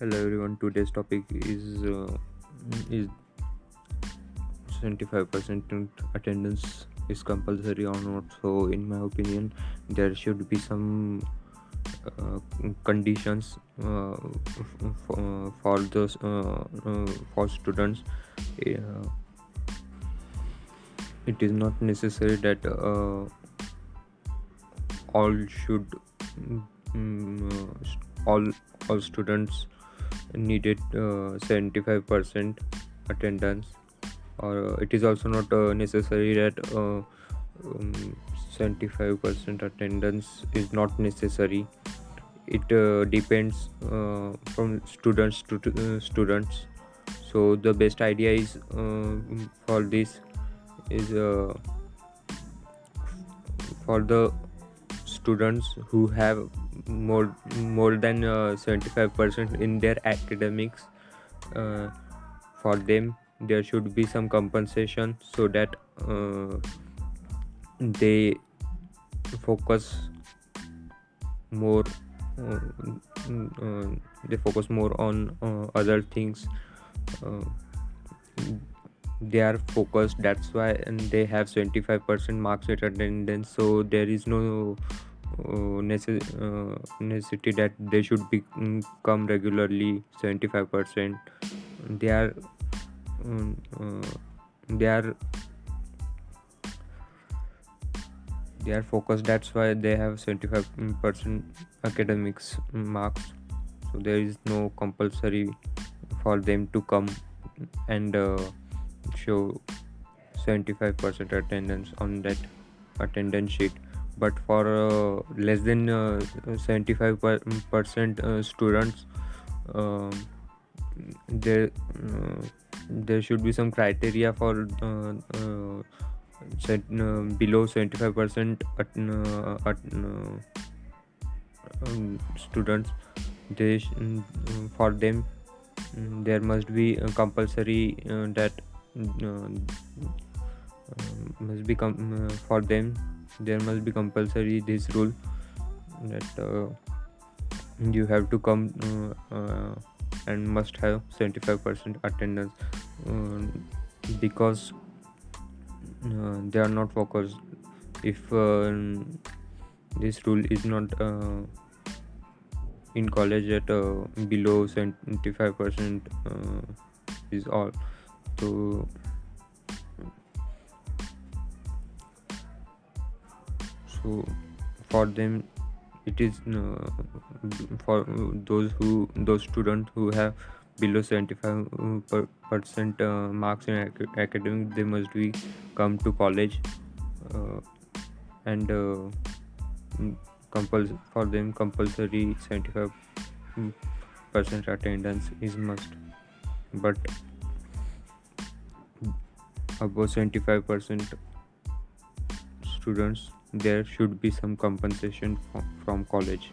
hello everyone today's topic is uh, is 75% attendance is compulsory or not. So in my opinion there should be some uh, conditions uh, f- uh, for those uh, uh, for students. It is not necessary that uh, all should uh, all all students needed uh, 75% attendance. Or uh, it is also not uh, necessary that uh, um, 75% attendance is not necessary. It uh, depends uh, from students to uh, students. So the best idea is uh, for this is uh, for the students who have more more than uh, 75% in their academics uh, for them there should be some compensation so that uh, they focus more uh, uh, they focus more on uh, other things. Uh, they are focused that's why and they have 75% marks at attendance so there is no uh, uh, necessity that they should be mm, come regularly 75% they are um, uh, they are they are focused. That's why they have 75% academics marks. So there is no compulsory for them to come and uh, show 75% attendance on that attendance sheet but for uh, less than uh, 75% uh, students um, there uh, there should be some criteria for set, below 75% at, uh, at, uh, um, students. They sh- for them there must be a compulsory that must be com- uh, for them. There must be compulsory this rule that uh, you have to come uh, and must have 75% attendance. Um, because uh, they are not focused. If uh, this rule is not uh, in college at below 75% uh, is all. So so for them it is uh, for those who those students who have below 75 percent uh, marks in ac- academic they must be come to college uh, and uh, mm, compuls- for them compulsory 75 mm, percent attendance is must. But above 75 percent students there should be some compensation from, college